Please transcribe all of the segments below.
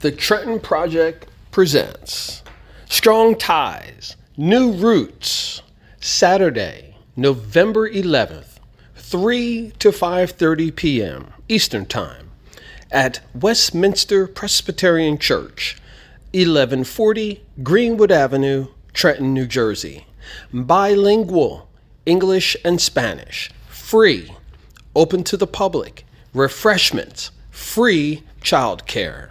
The Trenton Project presents Strong Ties, New Roots, Saturday, November 11th, 3 to 5:30 p.m. Eastern Time at Westminster Presbyterian Church, 1140 Greenwood Avenue, Trenton, New Jersey. Bilingual, English and Spanish, free, open to the public, refreshments, free childcare.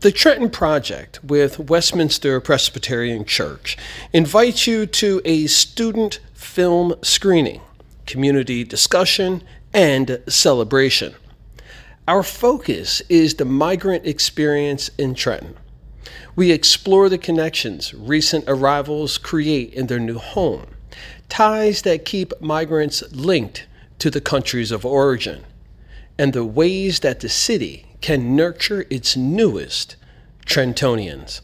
The Trenton Project with Westminster Presbyterian Church invites you to a student film screening, community discussion, and celebration. Our focus is the migrant experience in Trenton. We explore the connections recent arrivals create in their new home, ties that keep migrants linked to the countries of origin, and the ways that the city can nurture its newest Trentonians.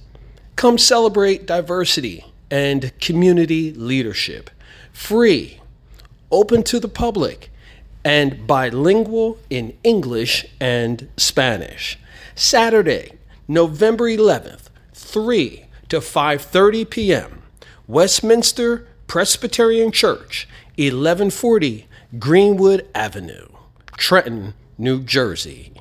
Come celebrate diversity and community leadership. Free, open to the public, and bilingual in English and Spanish. Saturday, November 11th, 3 to 5:30 p.m. Westminster Presbyterian Church, 1140 Greenwood Avenue, Trenton, New Jersey.